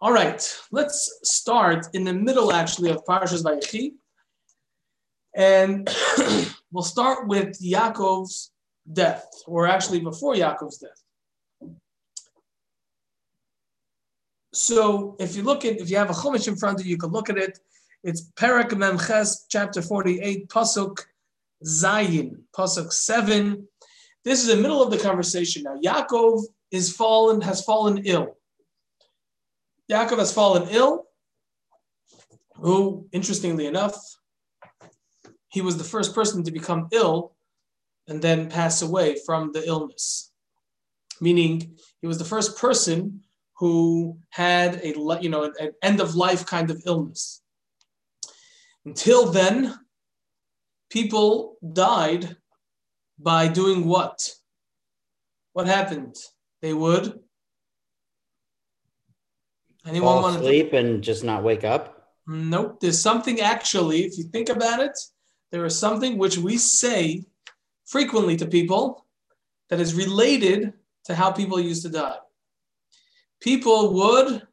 All right, let's start in the middle actually of Parshas Vayechi. And we'll start with Yaakov's death, or actually before Yaakov's death. So if you look at, if you have a Chumash in front of you, you can look at it. It's Perek Memches, chapter 48, Pasuk Zayin, Pasuk 7. This is the middle of the conversation now. Yaakov is fallen, has fallen ill. Yaakov has fallen ill, who, interestingly enough, he was the first person to become ill and then pass away from the illness. Meaning, he was the first person who had a you know an end of life kind of illness. Until then, people died by doing what? What happened? They would. Anyone want to sleep and just not wake up? Nope. There's something actually, if you think about it, there is something which we say frequently to people that is related to how people used to die. People would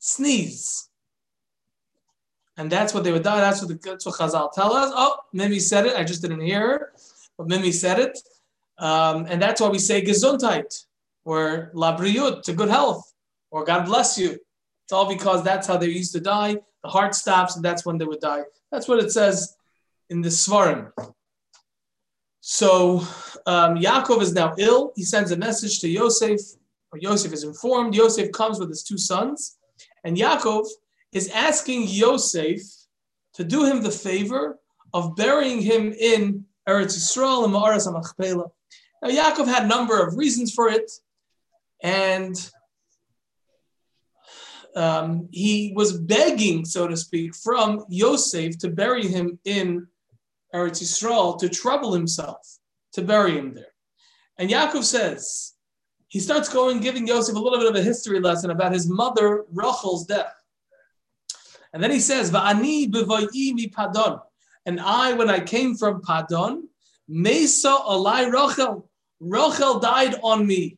sneeze. And that's what they would die. That's what, the, that's what Chazal tell us. Oh, Mimi said it. I just didn't hear her, but Mimi said it. Um, and that's why we say Gesundheit or Labriut, to good health, or God bless you. It's all because that's how they used to die. The heart stops, and that's when they would die. That's what it says in the Svarim. So um, Yaakov is now ill. He sends a message to Yosef, or Yosef is informed. Yosef comes with his two sons, and Yaakov is asking Yosef to do him the favor of burying him in Eretz Yisrael and Ma'aras HaMachpelah. Now Yaakov had a number of reasons for it, and um, he was begging, so to speak, from Yosef to bury him in Eretz Yisrael, to trouble himself, to bury him there. And Yaakov says, he starts going, giving Yosef a little bit of a history lesson about his mother Rachel's death. And then he says, Va'ani mi padon. And I, when I came from Padon, Mesa alai Rachel. Rachel died on me.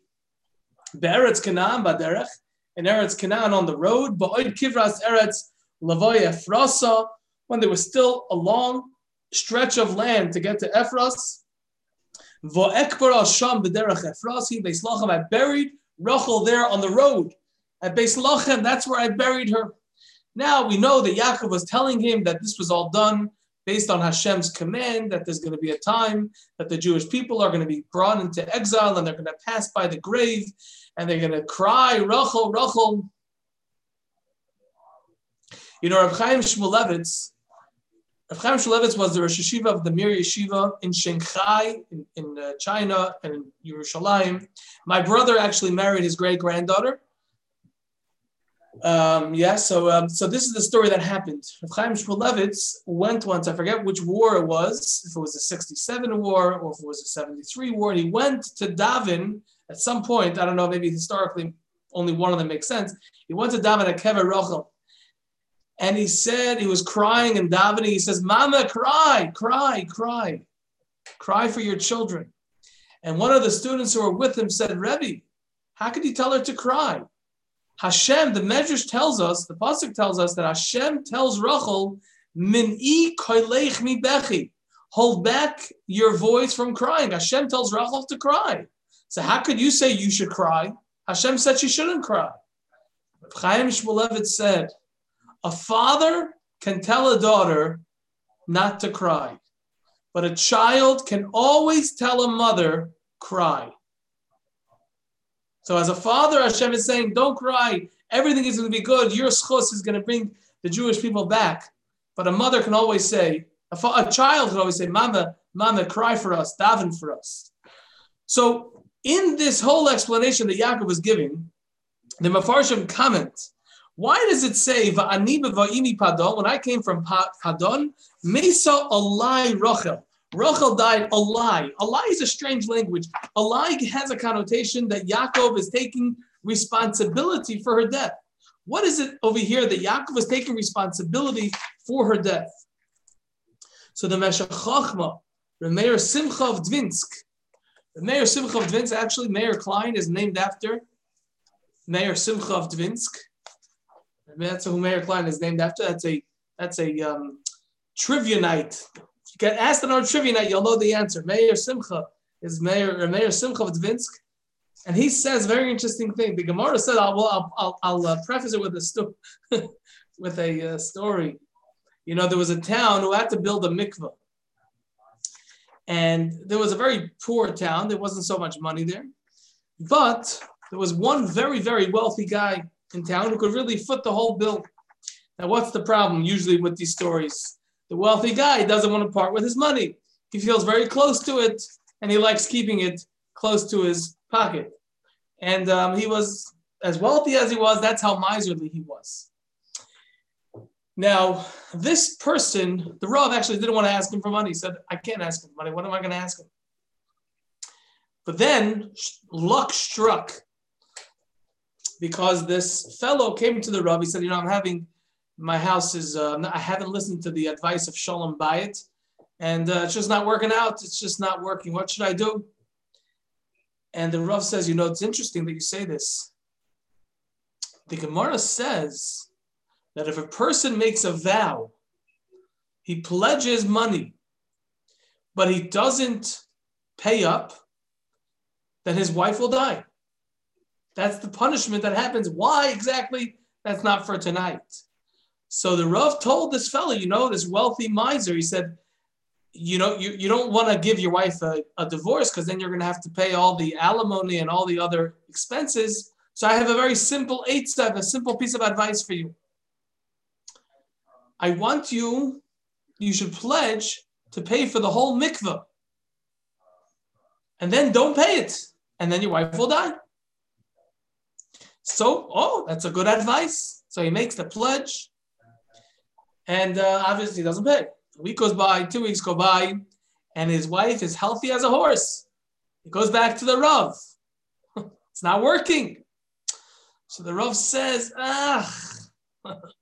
Be'eretz Canaan, Baderech in Eretz Canaan on the road, Kivras Eretz Lavoy when there was still a long stretch of land to get to Ephras. Vo'ekbar al Sham b'derech Ephrasi, Beis Lechem, I buried Rachel there on the road. At Beis Lechem, that's where I buried her. Now we know that Yaakov was telling him that this was all done based on Hashem's command that there's going to be a time that the Jewish people are going to be brought into exile and they're going to pass by the grave and they're going to cry, Rachel, Rachel. You know, Reb Chaim Shmulevitz, Reb Chaim Shmulevitz was the Rosh of the Mir Yeshiva in Shanghai, in, in uh, China, and in Yerushalayim. My brother actually married his great granddaughter. Um, yeah, so um, so this is the story that happened. Reb Chaim Shmulevitz went once, I forget which war it was, if it was a 67 war or if it was a 73 war, and he went to daven at some point, I don't know, maybe historically only one of them makes sense. He went to daven at Kever Rachel. And he said, he was crying and davening. He says, Mama, cry, cry, cry. Cry for your children. And one of the students who were with him said, Rebbe, how could you tell her to cry? Hashem, the Medrash tells us, the Pasuk tells us that Hashem tells Rachel, Min'i koilech mi bechi. Hold back your voice from crying. Hashem tells Rachel to cry. So how could you say you should cry? Hashem said she shouldn't cry. Chaim Shmulevitz said, a father can tell a daughter not to cry, but a child can always tell a mother, cry. So as a father, Hashem is saying, don't cry. Everything is going to be good. Your schus is going to bring the Jewish people back. But a mother can always say, a, fa- a child can always say, Mama, Mama, cry for us, daven for us. So in this whole explanation that Yaakov is giving, the Mefarshim comment, why does it say Va'ani va'imi padon? When I came from Padon, Mesa alai Rachel. Rachel died alai. Alai is a strange language. Alai has a connotation that Yaakov is taking responsibility for her death. What is it over here that Yaakov is taking responsibility for her death? So the Meshech Chochmah, Remeir Simcha of Dvinsk, Meir Simcha of Dvinsk, actually, Meir Klein is named after Meir Simcha of Dvinsk. that's who Meir Klein is named after. That's a that's a um, trivia night. If you get asked on our trivia night, you'll know the answer. Meir Simcha is Meir Mayor Simcha of Dvinsk, and he says very interesting thing. The Gemara said, "I'll I'll, I'll, I'll uh, preface it with a sto- with a uh, story." You know, there was a town who had to build a mikveh, and there was a very poor town. There wasn't so much money there, but there was one very very wealthy guy in town who could really foot the whole bill. Now, what's the problem usually with these stories? The wealthy guy doesn't want to part with his money. He feels very close to it and he likes keeping it close to his pocket. And um, he was as wealthy as he was, that's how miserly he was. Now, this person, the Rav actually didn't want to ask him for money. He said, I can't ask him for money. What am I going to ask him? But then luck struck because this fellow came to the Rav. He said, You know, I'm having my house is, uh, I haven't listened to the advice of Shalom Bayit, and uh, it's just not working out. It's just not working. What should I do? And the Rav says, You know, it's interesting that you say this. The Gemara says that if a person makes a vow, he pledges money, but he doesn't pay up, then his wife will die. That's the punishment that happens. Why exactly? That's not for tonight. So the Rav told this fellow, you know, this wealthy miser, he said, you know, you, you don't want to give your wife a, a divorce because then you're going to have to pay all the alimony and all the other expenses. So I have a very simple eight step, a simple piece of advice for you. I want you, you should pledge to pay for the whole mikveh. And then don't pay it. And then your wife will die. So, oh, that's a good advice. So he makes the pledge, and uh, obviously he doesn't pay. A week goes by, two weeks go by, and his wife is healthy as a horse. He goes back to the Rav. it's not working. So the Rav says, ah.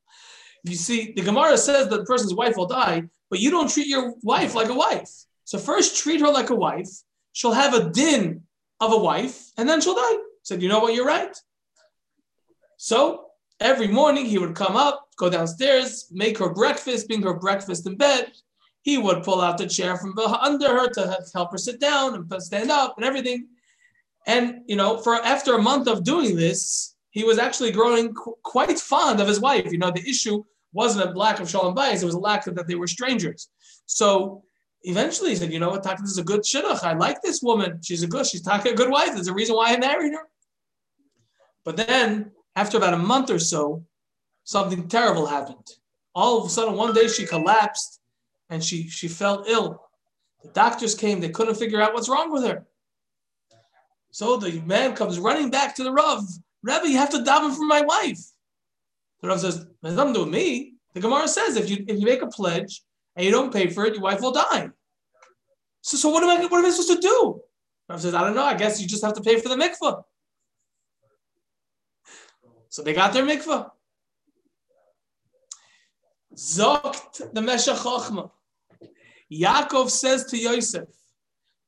you see, the Gemara says that the person's wife will die, but you don't treat your wife like a wife. So first treat her like a wife. She'll have a din of a wife, and then she'll die. Said, you know what, you're right. So every morning he would come up, go downstairs, make her breakfast, bring her breakfast in bed. He would pull out the chair from under her to help her sit down and stand up and everything. And you know, for after a month of doing this, he was actually growing qu- quite fond of his wife. You know, the issue wasn't a lack of shalom bayis; it was a lack of that they were strangers. So eventually, he said, "You know what, Taka, this is a good shidduch. I like this woman. She's a good. She's Taka, a good wife. There's a reason why I married her." But then after about a month or so, something terrible happened. All of a sudden, one day she collapsed and she, she fell ill. The doctors came, they couldn't figure out what's wrong with her. So the man comes running back to the Rav. Rebbe, you have to daven for my wife. The Rav says, "Has nothing to do with me." The Gemara says, if you if you make a pledge and you don't pay for it, your wife will die. So, so what am I what am I supposed to do? The Rav says, I don't know. I guess you just have to pay for the mikvah. So they got their mikvah. Zokt the Meshech. Yaakov says to Yosef,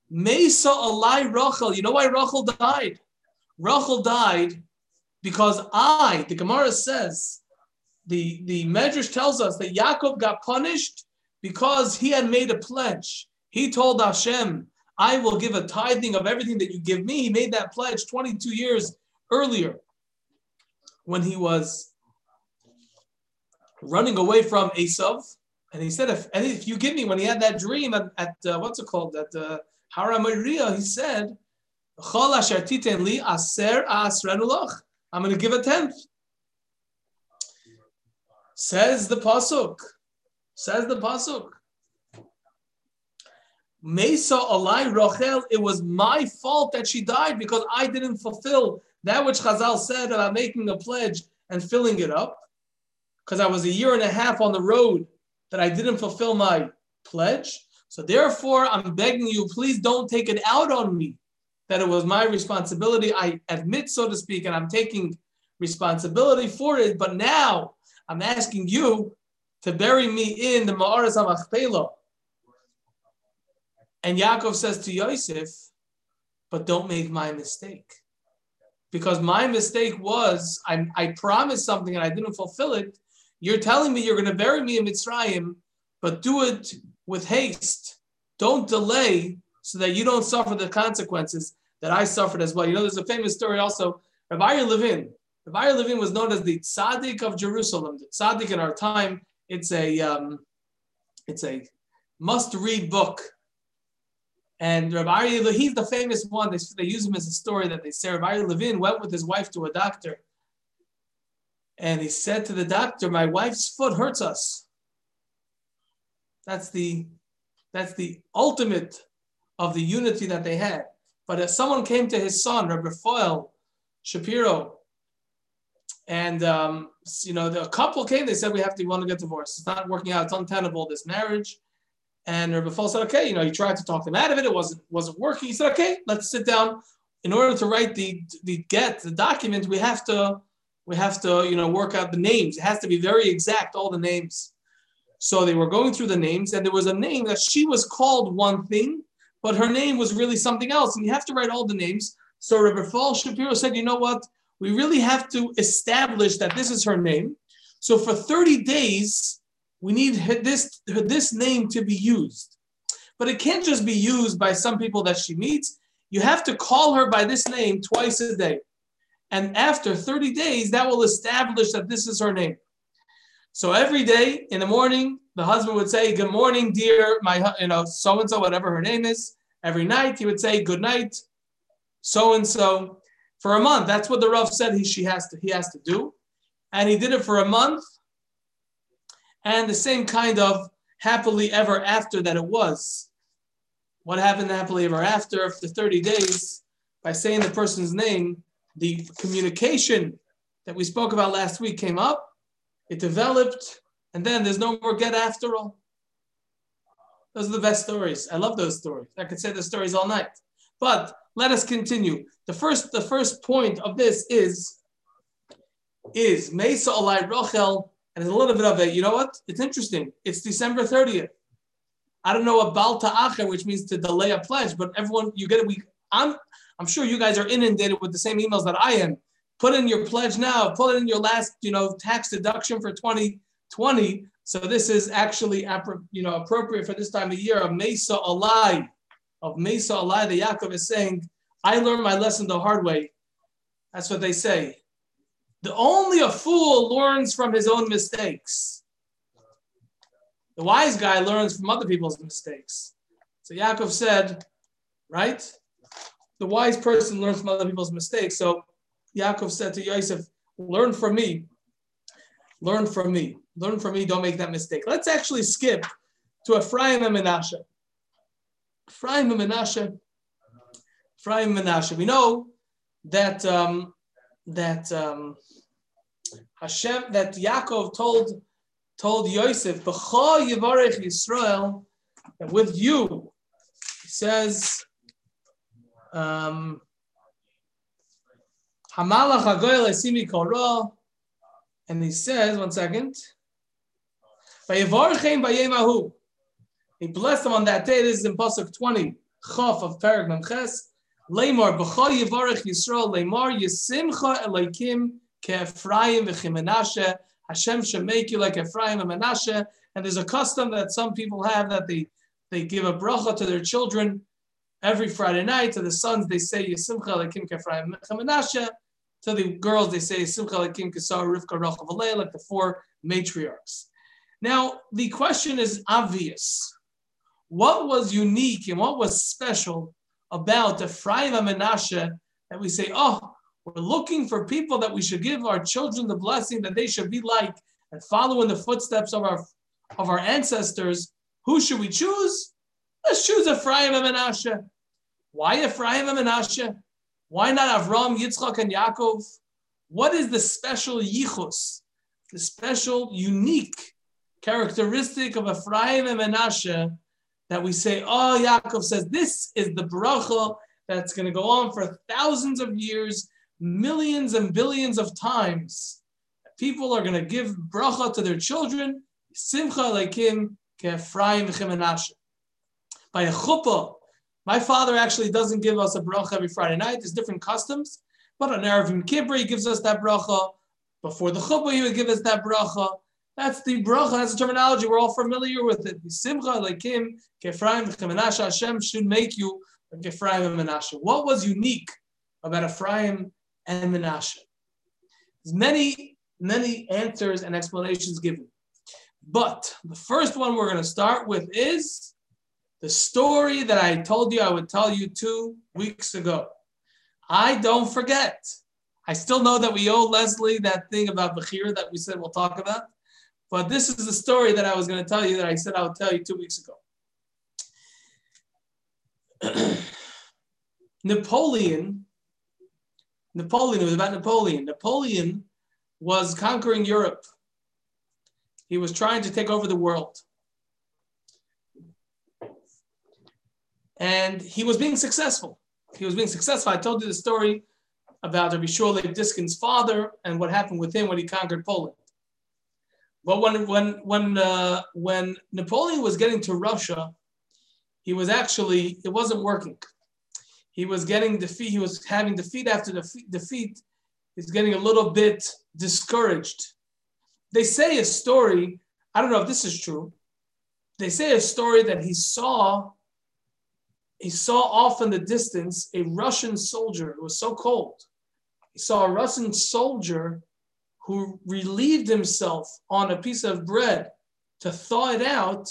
Mesa alai Rachel. You know why Rachel died? Rachel died because I, the Gemara says, the, the Medrash tells us that Yaakov got punished because he had made a pledge. He told Hashem, I will give a tithing of everything that you give me. He made that pledge 22 years earlier when he was running away from Esav, and he said, if, if you give me, when he had that dream at, at uh, what's it called, at uh, Har HaMoriah, he said, I'm going to give a tenth. Says the Pasuk. Says the Pasuk. Mesa alai Rachel, it was my fault that she died because I didn't fulfill that which Chazal said about making a pledge and filling it up, because I was a year and a half on the road that I didn't fulfill my pledge. So therefore, I'm begging you, please don't take it out on me that it was my responsibility. I admit, so to speak, and I'm taking responsibility for it. But now I'm asking you to bury me in the Ma'aras HaMachpelah. And Yaakov says to Yosef, but don't make my mistake. because my mistake was I, I promised something and I didn't fulfill it. You're telling me you're going to bury me in Mitzrayim, but do it with haste. Don't delay so that you don't suffer the consequences that I suffered as well. You know, there's a famous story also. Rabbi Levin. Rabbi Levin was known as the tzaddik of Jerusalem. The tzaddik in our time. It's a um, it's a must-read book. And Rabbi Levin, he's the famous one. They, they use him as a story that they say Rabbi Levin went with his wife to a doctor. And he said to the doctor, My wife's foot hurts us. That's the that's the ultimate of the unity that they had. But if someone came to his son, Rabbi Foyle Shapiro, and um, you know the couple came, they said we have to want to get divorced. It's not working out. It's untenable this marriage. And Rabbi Foyle said, okay, you know, he tried to talk them out of it. It wasn't wasn't working. He said, okay, let's sit down. In order to write the the get the document, we have to we have to you know work out the names. It has to be very exact, all the names. So they were going through the names, and there was a name that she was called one thing, but her name was really something else. And you have to write all the names. So Rabbi Fall Shapiro said, you know what? We really have to establish that this is her name. So for 30 days, we need this, this name to be used. But it can't just be used by some people that she meets. You have to call her by this name twice a day. And after 30 days, that will establish that this is her name. So every day in the morning, the husband would say, Good morning, dear, my, you know, so and so, whatever her name is. Every night he would say, Good night, so and so. For a month, that's what the Rav said he, she has to, he has to do. And he did it for a month. And the same kind of happily ever after that it was. What happened happily ever after? After 30 days, by saying the person's name, the communication that we spoke about last week came up, it developed, and then there's no more get after all. Those are the best stories. I love those stories. I could say the stories all night. But let us continue. The first, the first point of this is, is Mesa Olai Rochel, and there's a little bit of it. You know what? It's interesting. It's December 30th. I don't know about Ta'acher, which means to delay a pledge, but everyone, you get it. We, I'm, I'm sure you guys are inundated with the same emails that I am. Put in your pledge now. Put in your last, you know, tax deduction for 2020. So this is actually, you know, appropriate for this time of year. Of Mesa Alai, of Mesa Alai, the Yaakov is saying, I learned my lesson the hard way. That's what they say. The only a fool learns from his own mistakes. The wise guy learns from other people's mistakes. So Yaakov said, right? The wise person learns from other people's mistakes. So Yaakov said to Yosef, learn from me. Learn from me. Learn from me. Don't make that mistake. Let's actually skip to Ephraim and Menashe. Ephraim and Menashe. Ephraim and Menashe. We know that um, that um, Hashem, that Yaakov told told Yosef, "B'cha yivarech Yisrael," that with you, he says, um, Hamalach Hagoyel Korah, and he says, one second, He blessed them on that day. This is in Pasuk 20, Chaf of Perek Memches. Lemar B'cha Yevarech Yisrael Lemar Yesimcha Elokim Ke'Ephraim V'Chimenashe. Hashem should make you like Ephraim and Menashe. And there's a custom that some people have that they, they give a bracha to their children every Friday night. To the sons, they say Yesimcha Elokim Ke'Ephraim Menashe. To the girls, they say Kisar like the four matriarchs. Now, the question is obvious. What was unique and what was special about Ephraim and Menashe that we say, oh, we're looking for people that we should give our children the blessing that they should be like and follow in the footsteps of our of our ancestors. Who should we choose? Let's choose Ephraim and Menashe. Why Ephraim and Menashe? Why not Avram, Yitzchak, and Yaakov? What is the special yichus, the special, unique characteristic of Ephraim and Menashe that we say, oh, Yaakov says this is the bracha that's going to go on for thousands of years, millions and billions of times. People are going to give bracha to their children, simcha lekim ke Ephraim v'chemenashe. By a chuppah, my father actually doesn't give us a bracha every Friday night. There's different customs. But on Erev Kippur, he gives us that bracha. Before the chuppah, he would give us that bracha. That's the bracha. That's the terminology. We're all familiar with it. Simcha, like him, Kefraim, Menashe, Hashem should make you like Ephraim and. What was unique about Ephraim and Menashe? There's many, many answers and explanations given. But the first one we're going to start with is the story that I told you I would tell you two weeks ago. I don't forget. I still know that we owe Leslie that thing about Bechira that we said we'll talk about. But this is the story that I was going to tell you that I said I would tell you two weeks ago. Napoleon, Napoleon, it was about Napoleon. Napoleon was conquering Europe. He was trying to take over the world. And he was being successful. He was being successful. I told you the story about Rabbi Shua Leib Diskin's father and what happened with him when he conquered Poland. But when when when uh, when Napoleon was getting to Russia, he was actually it wasn't working. He was getting defeat. He was having defeat after defeat. defeat. He's getting a little bit discouraged. They say a story. I don't know if this is true. They say a story that he saw. He saw off in the distance a Russian soldier. It was so cold. He saw a Russian soldier who relieved himself on a piece of bread to thaw it out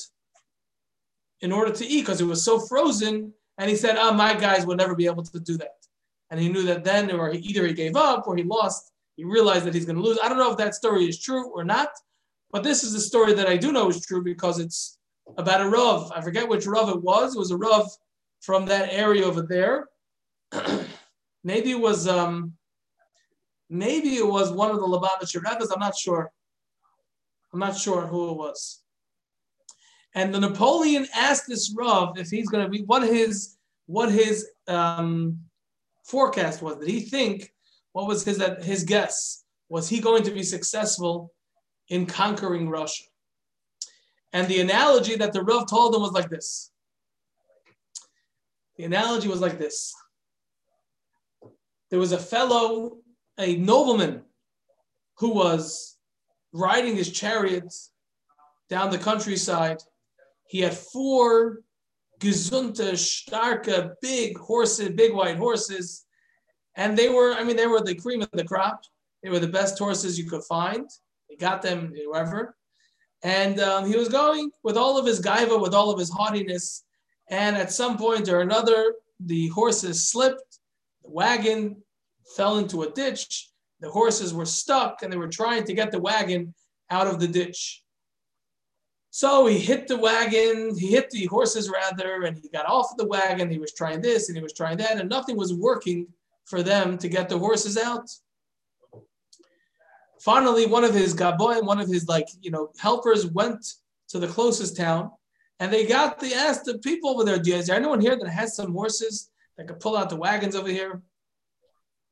in order to eat because it was so frozen. And he said, Oh, my guys would never be able to do that. And he knew that then, or he, either he gave up or he lost. He realized that he's going to lose. I don't know if that story is true or not, but this is a story that I do know is true because it's about a Rav. I forget which Rav it was. It was a Rav from that area over there. Maybe it was um, Maybe it was one of the Lubavitcher Rebbe's. I'm not sure. I'm not sure who it was. And the Napoleon asked this Rav if he's going to be what his what his um, forecast was. Did he think what was his his guess? Was he going to be successful in conquering Russia? And the analogy that the Rav told him was like this. The analogy was like this. There was a fellow a nobleman who was riding his chariot down the countryside. He had four gesunte, starke, big horses, big white horses. And they were, I mean, they were the cream of the crop. They were the best horses you could find. He got them wherever. And um, he was going with all of his gaiva, with all of his haughtiness. And at some point or another, the horses slipped. The wagon fell into a ditch. The horses were stuck and they were trying to get the wagon out of the ditch. So he hit the wagon, he hit the horses rather, and he got off the wagon. He was trying this and he was trying that, and nothing was working for them to get the horses out. Finally, one of his gaboim, one of his like you know helpers, went to the closest town, and they got the asked the people over there, "Is there anyone here that has some horses that could pull out the wagons over here?"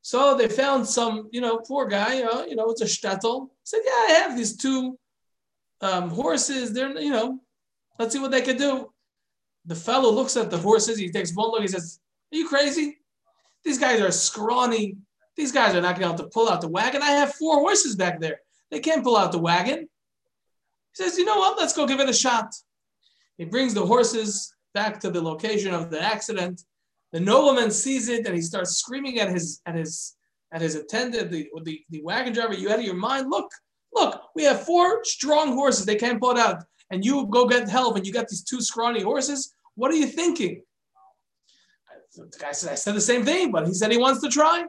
So they found some, you know, poor guy, uh, you know, it's a shtetl. Said, yeah, I have these two um, horses. They're, you know, let's see what they could do. The fellow looks at the horses. He takes one look. He says, "Are you crazy? These guys are scrawny. These guys are not going to have to pull out the wagon. I have four horses back there. They can't pull out the wagon." He says, "You know what? Let's go give it a shot." He brings the horses back to the location of the accident. The nobleman sees it and he starts screaming at his at his at his attendant, the, the, the wagon driver, you out of your mind? Look, look, we have four strong horses. They can't pull it out. And you go get help and you got these two scrawny horses. What are you thinking? The guy said, I said the same thing, but he said he wants to try.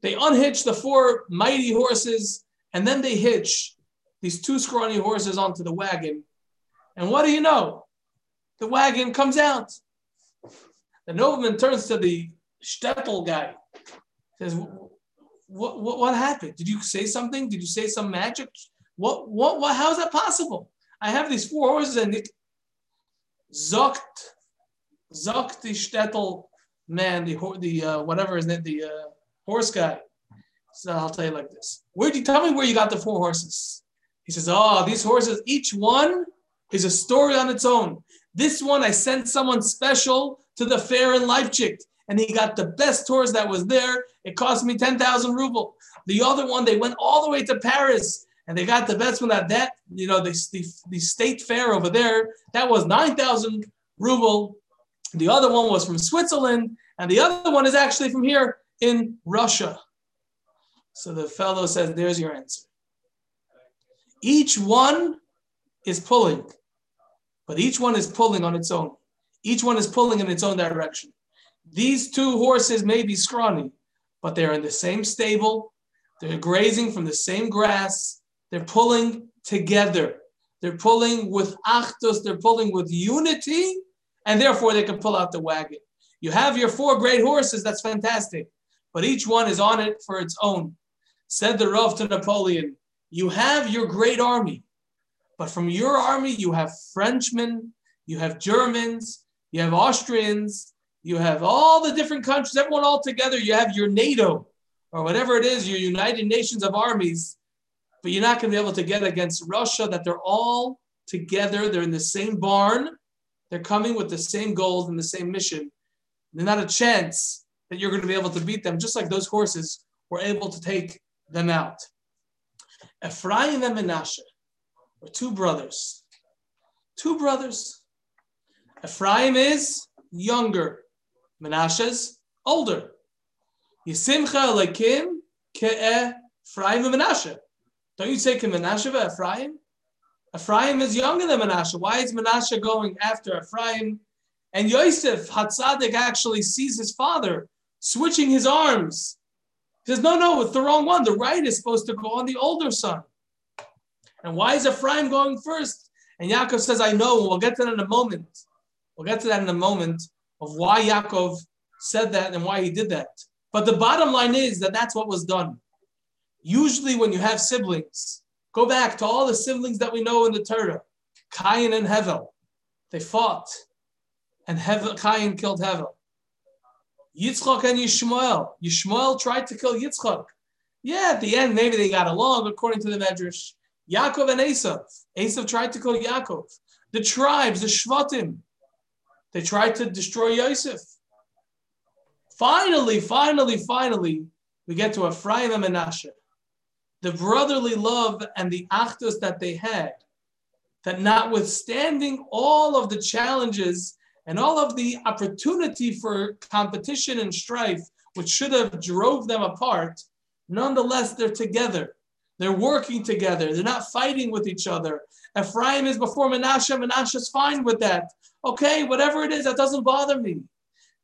They unhitch the four mighty horses and then they hitch these two scrawny horses onto the wagon. And what do you know? The wagon comes out. The nobleman turns to the shtetl guy, says, what, what, what happened? Did you say something? Did you say some magic? What, what, what, how is that possible? I have these four horses and it, zokt, zokt the shtetl man, the, the uh, whatever is it, the uh, horse guy. So I'll tell you like this. Where do you tell me where you got the four horses? He says, Oh, these horses, each one is a story on its own. This one I sent someone special to the fair in Leipzig. and he got the best tours that was there. It cost me 10,000 ruble. The other one, they went all the way to Paris and they got the best one that that, you know, the, the, the state fair over there, that was 9,000 ruble. The other one was from Switzerland, and the other one is actually from here in Russia. So the fellow says, There's your answer. Each one is pulling, but each one is pulling on its own. Each one is pulling in its own direction. These two horses may be scrawny, but they're in the same stable. They're grazing from the same grass. They're pulling together. They're pulling with achdus. They're pulling with unity, and therefore they can pull out the wagon. You have your four great horses. That's fantastic, but each one is on it for its own. Said the Rav to Napoleon, "You have your great army, but from your army you have Frenchmen, you have Germans, you have Austrians, you have all the different countries, everyone all together. You have your NATO or whatever it is, your United Nations of armies, but you're not going to be able to get against Russia that they're all together. They're in the same barn. They're coming with the same goals and the same mission. There's not a chance that you're going to be able to beat them, just like those horses were able to take them out. Ephraim and Menashe were two brothers. Two brothers. Ephraim is younger. Menashe's older. Yisimcha Alekim Ke'e Ephraim and Menashe. Don't you say Menashe Ephraim? Ephraim is younger than Menashe. Why is Menashe going after Ephraim? And Yosef, Hatzadik, actually sees his father switching his arms. He says, No, no, it's the wrong one. The right is supposed to go on the older son. And why is Ephraim going first? And Yaakov says, I know. We'll get to that in a moment. We'll get to that in a moment of why Yaakov said that and why he did that. But the bottom line is that that's what was done. Usually, when you have siblings, go back to all the siblings that we know in the Torah Cain and Hevel. They fought, and Hevel, Cain killed Hevel. Yitzchak and Yishmael. Yishmael tried to kill Yitzchak. Yeah, at the end, maybe they got along, according to the Medrash. Yaakov and Esav. Esav tried to kill Yaakov. The tribes, the Shvatim, they tried to destroy Yosef. Finally, finally, finally, we get to Ephraim and Menashe. The brotherly love and the achdus that they had, that notwithstanding all of the challenges and all of the opportunity for competition and strife, which should have drove them apart, nonetheless, they're together. They're working together. They're not fighting with each other. Ephraim is before Menashe. Menashe's fine with that. Okay, whatever it is, that doesn't bother me.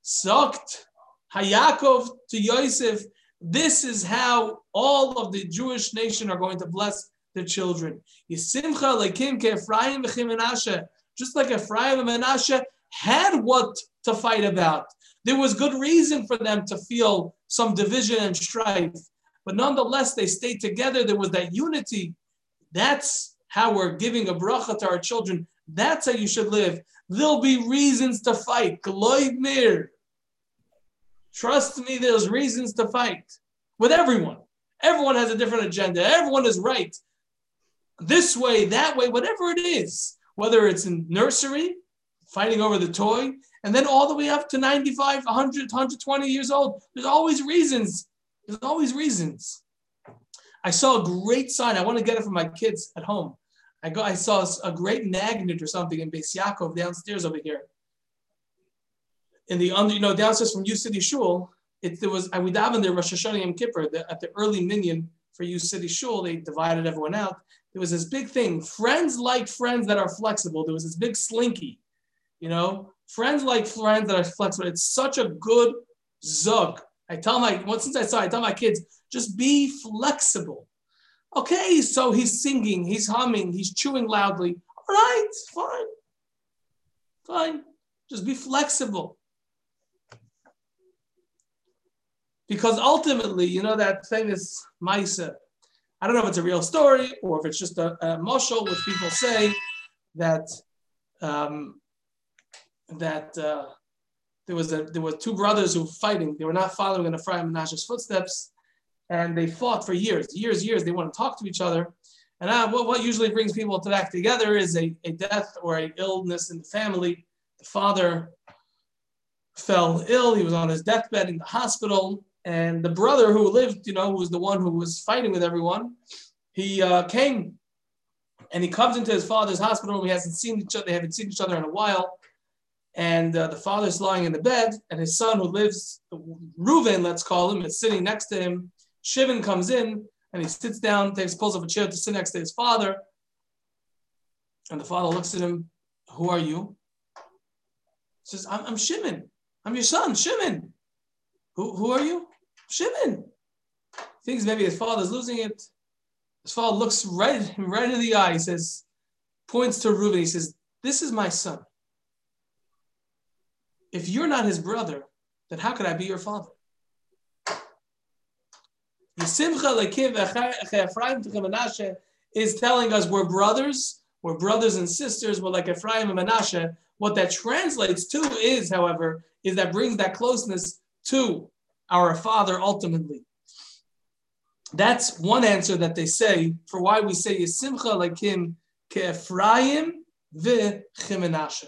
Sucked. Hayakov to Yosef. This is how all of the Jewish nation are going to bless their children. Yisimcha lekim Ephraim v'chim Just like Ephraim and Menashe had what to fight about. There was good reason for them to feel some division and strife. But nonetheless, they stayed together. There was that unity. That's how we're giving a bracha to our children. That's how you should live. There'll be reasons to fight. mir. Trust me, there's reasons to fight with everyone. Everyone has a different agenda. Everyone is right. This way, that way, whatever it is, whether it's in nursery, fighting over the toy, and then all the way up to 95, 100, 120 years old. There's always reasons. There's always reasons. I saw a great sign. I want to get it for my kids at home. I go. I saw a great magnet or something in Beis Yaakov downstairs over here. In the under, you know, downstairs from U City Shul, it there was I would daven there Rosh Hashanah Yom Kippur the, at the early minyan for U City Shul. They divided everyone out. There was this big thing. Friends like friends that are flexible. There was this big slinky, you know. Friends like friends that are flexible. It's such a good zug. I tell my once since I saw, I tell my kids just be flexible. Okay, so he's singing, he's humming, he's chewing loudly. All right, fine. Fine. Just be flexible. Because ultimately, you know that famous Maisa, I don't know if it's a real story or if it's just a, a mushal, which people say that um, that uh, there was a, there were two brothers who were fighting. They were not following in Ephraim Menashe's footsteps, and they fought for years, years, years. They want to talk to each other. And uh, what, what usually brings people to back together is a, a death or a illness in the family. The father fell ill. He was on his deathbed in the hospital. And the brother who lived, you know, who was the one who was fighting with everyone, he uh, came and he comes into his father's hospital room. He hasn't seen each other, they haven't seen each other in a while. And uh, the father's lying in the bed, and his son, who lives, Reuven, let's call him, is sitting next to him. Shimon comes in and he sits down, takes pulls up a chair to sit next to his father. And the father looks at him, Who are you? He says, I'm, I'm Shimon. I'm your son, Shimon. Who, who are you? Shimon. Thinks maybe his father's losing it. His father looks right right in the eye. He says, points to Reuben. He says, This is my son. If you're not his brother, then how could I be your father? is telling us we're brothers, we're brothers and sisters, we're like Ephraim and Manasseh. What that translates to is, however, is that brings that closeness to our Father ultimately. That's one answer that they say for why we say Yisimcha like him ke'Ephraim v'chimenashe.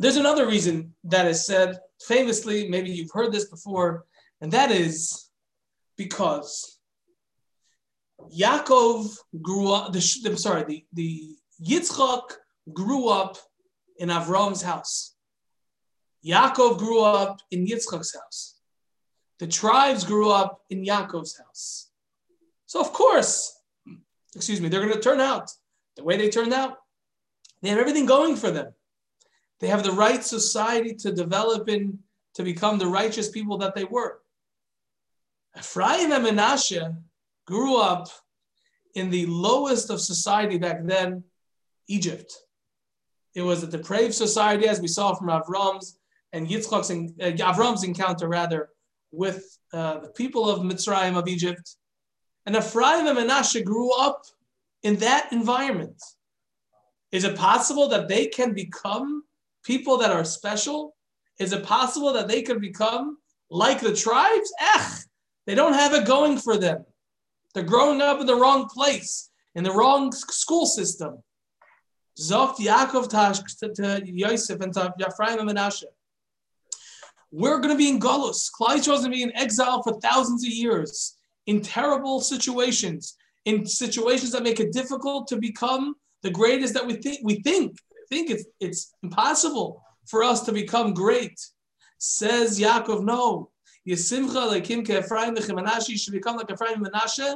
There's another reason that is said famously, maybe you've heard this before, and that is because Yaakov grew up, the, I'm sorry, the, the Yitzchak grew up in Avram's house. Yaakov grew up in Yitzchak's house. The tribes grew up in Yaakov's house. So, of course, excuse me, they're going to turn out the way they turned out. They have everything going for them. They have the right society to develop in, to become the righteous people that they were. Ephraim and Menashe grew up in the lowest of society back then, Egypt. It was a depraved society, as we saw from Avram's and Yitzchak's, uh, Avram's encounter rather with uh, the people of Mitzrayim of Egypt. And Ephraim and Menashe grew up in that environment. Is it possible that they can become people that are special? Is it possible that they could become like the tribes? Ech, they don't have it going for them. They're growing up in the wrong place, in the wrong school system. Zocht Yaakov to Yosef and to Ephraim and Menashe. We're going to be in Golus. Klal is going to be in exile for thousands of years, in terrible situations, in situations that make it difficult to become the greatest that we think we think think it's it's impossible for us to become great. Says Yaakov, no. Yisimcha like him Ephraim You should become like Ephraim Menashe.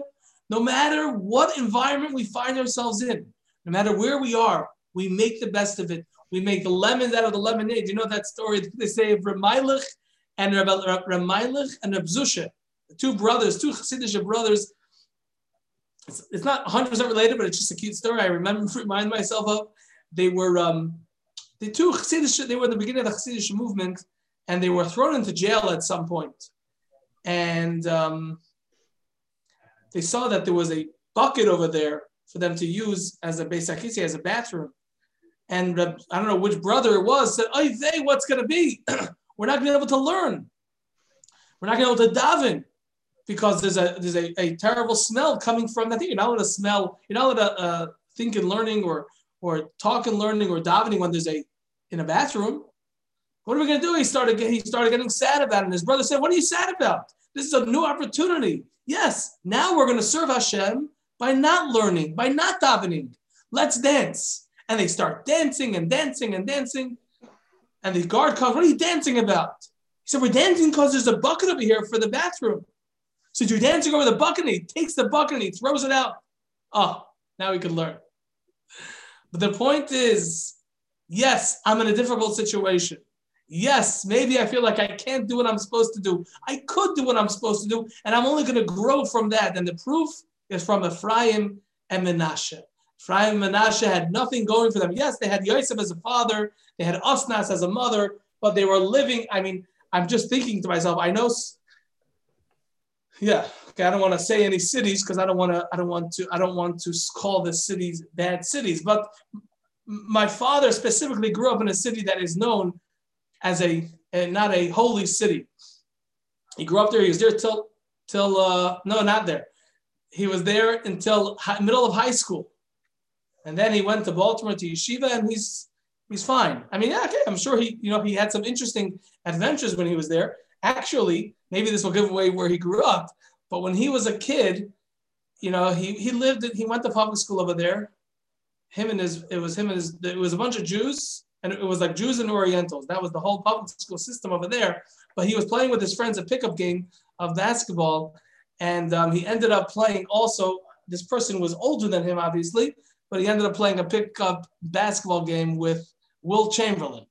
No matter what environment we find ourselves in, no matter where we are, we make the best of it. We make lemons out of the lemonade. You know that story they say of Ramailich and Ramailich and Rabzusha, two brothers, two Chassidish brothers. It's, it's not 100% related, but it's just a cute story. I remember, remind myself of. They were um, the two Chassidish, they were in the beginning of the Chassidish movement, and they were thrown into jail at some point. And um, they saw that there was a bucket over there for them to use as a Beisakisi, as a bathroom. And I don't know which brother it was said, "Oh, they, what's going to be? We're not going to be able to learn. We're not going to be able to daven because there's a there's a, a terrible smell coming from that thing. You're not allowed to smell. You're not allowed to uh, think and learning or or talk and learning or davening when there's a in a bathroom. What are we going to do? He started he started getting sad about it. And his brother said, "What are you sad about? This is a new opportunity. Yes, now we're going to serve Hashem by not learning, by not davening. Let's dance." And they start dancing and dancing and dancing. And the guard comes, What are you dancing about? He said, We're dancing because there's a bucket over here for the bathroom. So you're dancing over the bucket and he takes the bucket and he throws it out. Oh, now we can learn. But the point is, yes, I'm in a difficult situation. Yes, maybe I feel like I can't do what I'm supposed to do. I could do what I'm supposed to do, and I'm only going to grow from that. And the proof is from Ephraim and Menashe. Ephraim and Menashe had nothing going for them. Yes, they had Yosef as a father, they had Osnas as a mother, but they were living. I mean, I'm just thinking to myself, I know. Yeah, okay, I don't want to say any cities because I don't want to. I don't want to. I don't want to call the cities bad cities. But my father specifically grew up in a city that is known as a, a not a holy city. He grew up there. He was there till till uh, no, not there. He was there until high, middle of high school. And then he went to Baltimore to yeshiva, and he's He's fine. I mean, yeah, okay, I'm sure he, you know, he had some interesting adventures when he was there. Actually, maybe this will give away where he grew up. But when he was a kid, you know, he he lived, he went to public school over there. Him and his, it was him and his, it was a bunch of Jews, and it was like Jews and Orientals. That was the whole public school system over there. But he was playing with his friends a pickup game of basketball, and um, he ended up playing also. This person was older than him, obviously, but he ended up playing a pickup basketball game with Wilt Chamberlain.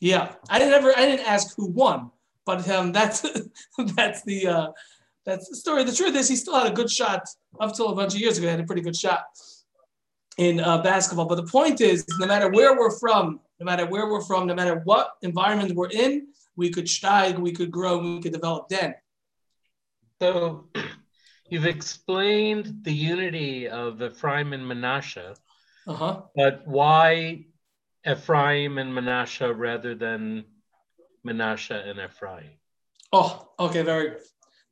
Yeah, I didn't ever, I didn't ask who won, but um, that's that's the uh, that's the story. The truth is, he still had a good shot up till a bunch of years ago. He had a pretty good shot in uh, basketball. But the point is, no matter where we're from, no matter where we're from, no matter what environment we're in, we could steig, we could grow, we could develop then. So you've explained the unity of Ephraim and Manasseh, uh-huh. but why Ephraim and Manasseh rather than Manasseh and Ephraim? Oh, okay, very good.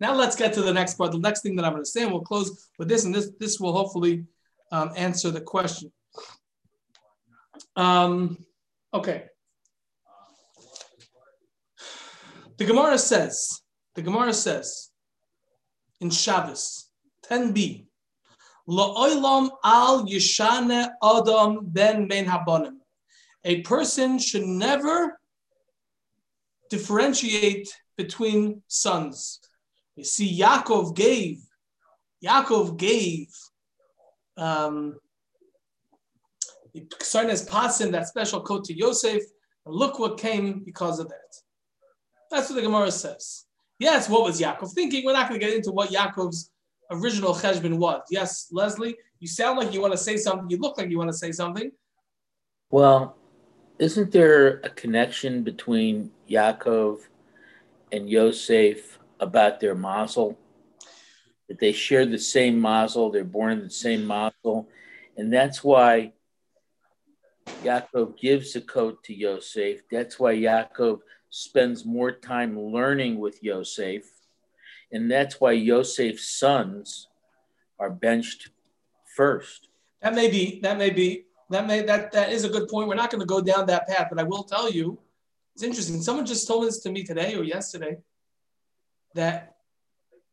Now let's get to the next part. The next thing that I'm going to say, and we'll close with this, and this this will hopefully um, answer the question. Um, okay. The Gemara says, the Gemara says in Shabbos 10b, La'olam al yishane adam ben ben habonim. A person should never differentiate between sons. You see, Yaakov gave, Yaakov gave, um, as Pasim, that special coat to Yosef, and look what came because of that. That's what the Gemara says. Yes, what was Yaakov thinking? We're not going to get into what Yaakov's original cheshbon was. Yes, Leslie, you sound like you want to say something. You look like you want to say something. Well, isn't there a connection between Yaakov and Yosef about their mazel? That they share the same mazel, they're born in the same mazel, and that's why Yaakov gives the coat to Yosef. That's why Yaakov spends more time learning with Yosef. And that's why Yosef's sons are benched first. That may be, that may be, that may, that, that is a good point. We're not going to go down that path, but I will tell you, it's interesting. Someone just told this to me today or yesterday that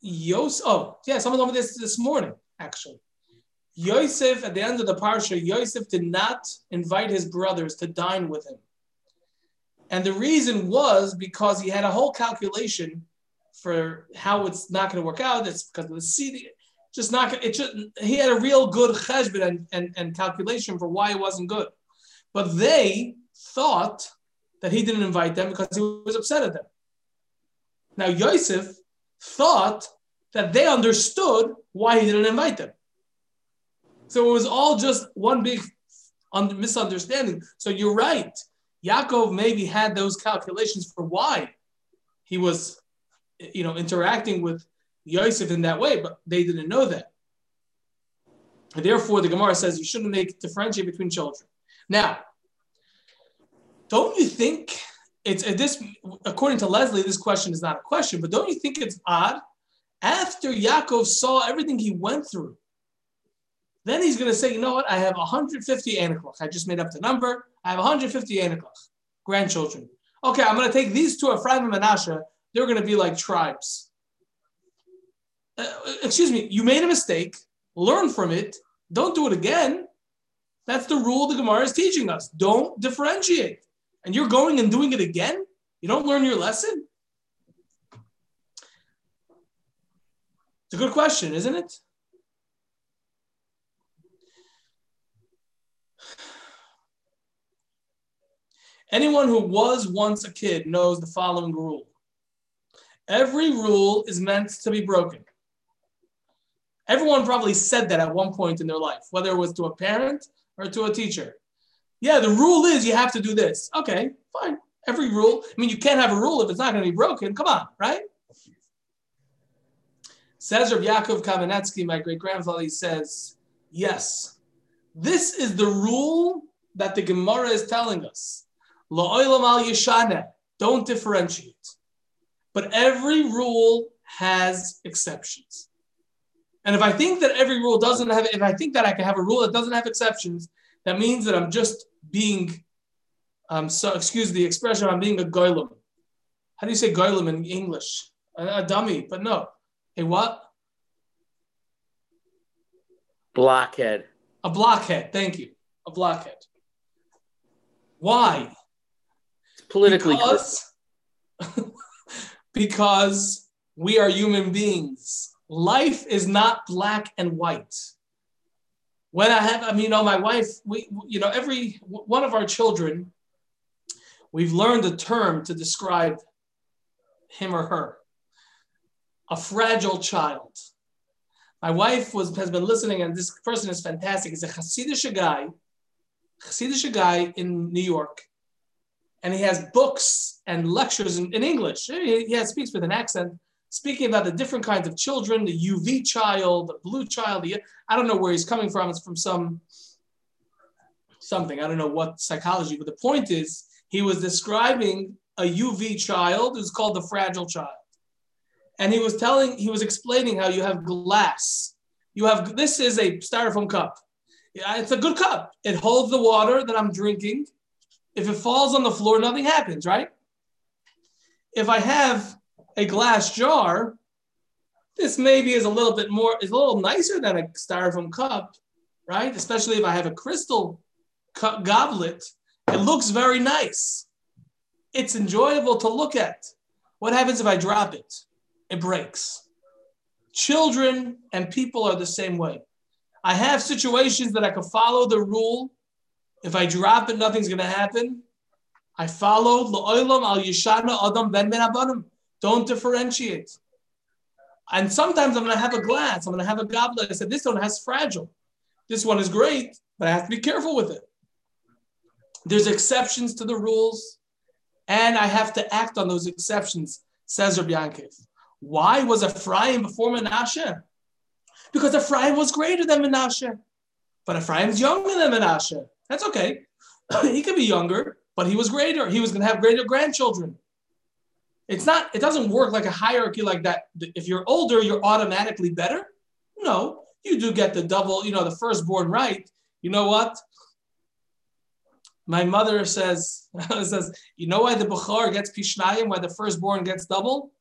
Yosef, oh, yeah, someone told me this this morning, actually. Yosef, at the end of the parsha, Yosef did not invite his brothers to dine with him. And the reason was because he had a whole calculation for how it's not going to work out. It's because of the seed. Just not. It just he had a real good cheshbon and, and, and calculation for why it wasn't good. But they thought that he didn't invite them because he was upset at them. Now Yosef thought that they understood why he didn't invite them. So it was all just one big misunderstanding. So you're right. Yaakov maybe had those calculations for why he was, you know, interacting with Yosef in that way, but they didn't know that. And therefore, the Gemara says you shouldn't make differentiate between children. Now, don't you think it's this? According to Leslie, this question is not a question, but don't you think it's odd? After Yaakov saw everything he went through, then he's going to say, you know what? I have 150 Anaklach. I just made up the number. I have 150 Anaklach, grandchildren. Okay, I'm going to take these two Ephraim and Manasseh. They're going to be like tribes. Uh, excuse me, you made a mistake. Learn from it. Don't do it again. That's the rule the Gemara is teaching us. Don't differentiate. And you're going and doing it again? You don't learn your lesson? It's a good question, isn't it? Anyone who was once a kid knows the following rule every rule is meant to be broken. Everyone probably said that at one point in their life, whether it was to a parent or to a teacher. Yeah, the rule is you have to do this. Okay, fine. Every rule. I mean, you can't have a rule if it's not going to be broken. Come on, right? Says Rabbi Yaakov Kamenetsky, my great grandfather, he says, yes, this is the rule that the Gemara is telling us. La'olam al yeshana. Don't differentiate. But every rule has exceptions. And if I think that every rule doesn't have, if I think that I can have a rule that doesn't have exceptions, that means that I'm just being, um, so excuse the expression, I'm being a goylem. How do you say goylem in English? A, a dummy, but no. A what? Blockhead. A blockhead. Thank you. A blockhead. Why? It's politically because, because we are human beings. Life is not black and white. When I have, I mean, you know, my wife, we, you know, every one of our children, we've learned a term to describe him or her a fragile child. My wife was has been listening, and this person is fantastic. He's a Hasidic guy, Hasidic guy in New York, and he has books and lectures in, in English. He, he speaks with an accent, speaking about the different kinds of children, the UV child, the blue child. The, I don't know where he's coming from. It's from some something. I don't know what psychology, but the point is, he was describing a UV child who's called the fragile child and he was telling, he was explaining how you have glass. You have this is a styrofoam cup. Yeah, it's a good cup. It holds the water that I'm drinking. If it falls on the floor, nothing happens, right? If I have a glass jar, this maybe is a little bit more, is a little nicer than a styrofoam cup, right? Especially if I have a crystal cup goblet, it looks very nice. It's enjoyable to look at. What happens if I drop it? it breaks. Children and people are the same way. I have situations that I can follow the rule. If I drop it, nothing's going to happen. I follow la'olam al yishana adam ben ben. Don't differentiate. And sometimes I'm going to have a glass. I'm going to have a goblet. I said, this one has fragile. This one is great, but I have to be careful with it. There's exceptions to the rules, and I have to act on those exceptions, says Rabbi. Why was Ephraim before Menashe? Because Ephraim was greater than Menashe. But Ephraim's younger than Menashe. That's okay. he could be younger, but he was greater. He was going to have greater grandchildren. It's not, it doesn't work like a hierarchy like that. If you're older, you're automatically better. No, you do get the double, you know, the firstborn right. You know what? My mother says, says, you know why the Bukhar gets Pishnayim, why the firstborn gets double?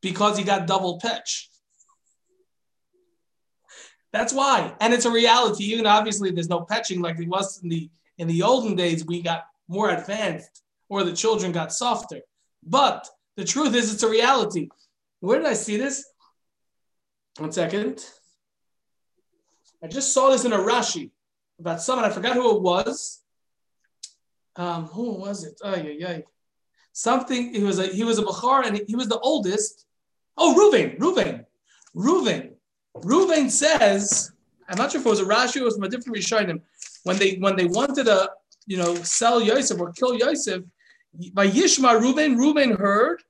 because he got double pitch. That's why, and it's a reality. Even obviously, there's no patching like it was in the in the olden days. We got more advanced, or the children got softer. But the truth is, it's a reality. Where did I see this? One second. I just saw this in a Rashi about someone. I forgot who it was. Um, who was it? Oh yeah, yeah. Something. He was a he was a Bukhar, and he was the oldest. Oh, Ruvain, Ruvain, Ruvain. Ruvain says, I'm not sure if it was a Rashi or was from a different Rishonim. When they when they wanted to, you know, sell Yosef or kill Yosef, by Yishma Ruvain, Ruvain heard,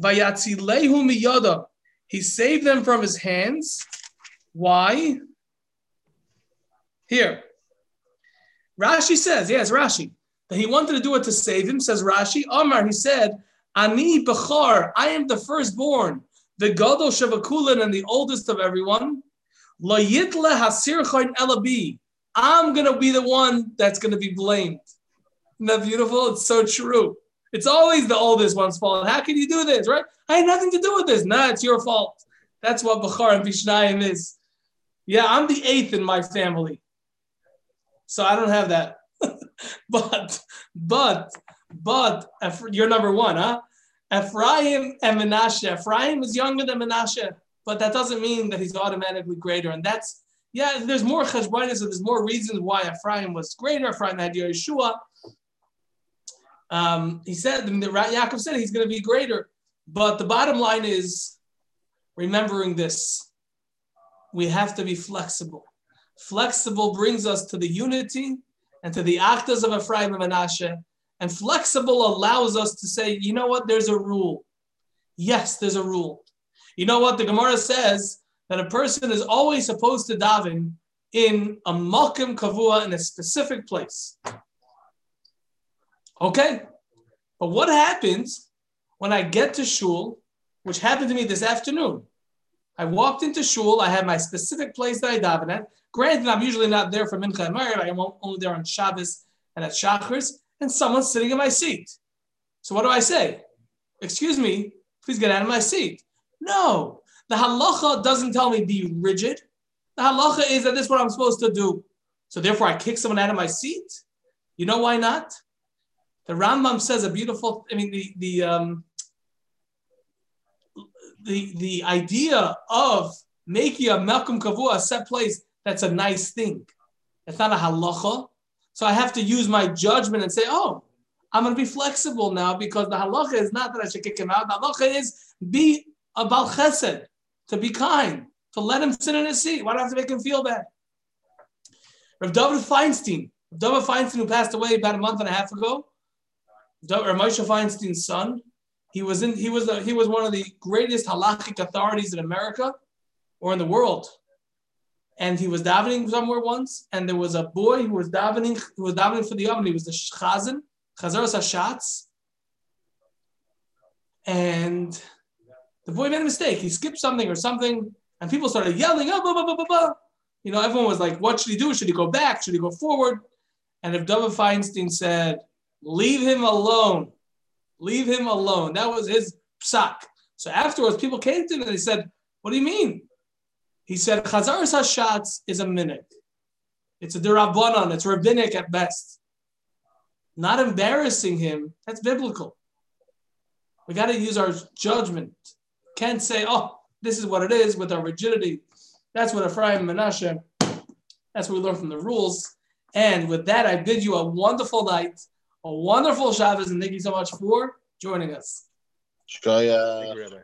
Vayatzilehu miyada. He saved them from his hands. Why? Here. Rashi says, yes, Rashi, that he wanted to do it to save him, says Rashi. Omar, he said, Ani Bechar, I am the firstborn the Gadol Shavakulin and the oldest of everyone, La Yitle Hasir Elabi. I'm gonna be the one that's gonna be blamed. Isn't that beautiful? It's so true. It's always the oldest one's fault. How can you do this, right? I had nothing to do with this. Nah, it's your fault. That's what Bukhar and Bishnayim is. Yeah, I'm the eighth in my family. So I don't have that. but, but, but, you're number one, huh? Ephraim and Menashe. Ephraim is younger than Menashe, but that doesn't mean that he's automatically greater. And that's, yeah, there's more cheshbonis, so there's more reasons why Ephraim was greater. Ephraim had Yehoshua. Um, he said, Yaakov said he's going to be greater. But the bottom line is remembering this. We have to be flexible. Flexible brings us to the unity and to the achdus of Ephraim and Menashe and flexible allows us to say, you know what, there's a rule. Yes, there's a rule. You know what? The Gemara says that a person is always supposed to daven in a malkim kavua in a specific place. Okay, but what happens when I get to shul, which happened to me this afternoon? I walked into shul. I had my specific place that I daven at. Granted, I'm usually not there for Mincha and Mariv. I'm only there on Shabbos and at Shachris, and someone's sitting in my seat. So what do I say? Excuse me, please get out of my seat. No, the halacha doesn't tell me be rigid. The halacha is that this is what I'm supposed to do. So therefore, I kick someone out of my seat. You know why not? The Rambam says a beautiful. I mean, the the um, the the idea of making a melkum kavua a set place that's a nice thing. It's not a halacha. So I have to use my judgment and say, oh, I'm going to be flexible now because the halacha is not that I should kick him out. The halacha is be a bal chesed, to be kind, to let him sit in his seat. Why do I have to make him feel bad? Rav David Feinstein, Rav David Feinstein, who passed away about a month and a half ago, Moshe Feinstein's son, he was in. He was a, he was one of the greatest halachic authorities in America or in the world. And he was davening somewhere once, and there was a boy who was davening who was davening for the amud. He was the chazan, chazaras hashatz, and the boy made a mistake. He skipped something or something, and people started yelling, oh, blah, blah, blah, blah, blah. You know, everyone was like, what should he do? Should he go back? Should he go forward? And if David Feinstein said, leave him alone, leave him alone. That was his psak. So afterwards, people came to him and they said, what do you mean? He said, Chazaras Hashatz is a minute. It's a derabanan, it's rabbinic at best. Not embarrassing him, that's biblical. We got to use our judgment can't say, oh, this is what it is with our rigidity. That's what Ephraim and Menashe, that's what we learn from the rules. And with that, I bid you a wonderful night, a wonderful Shabbos, and thank you so much for joining us. Shkaya.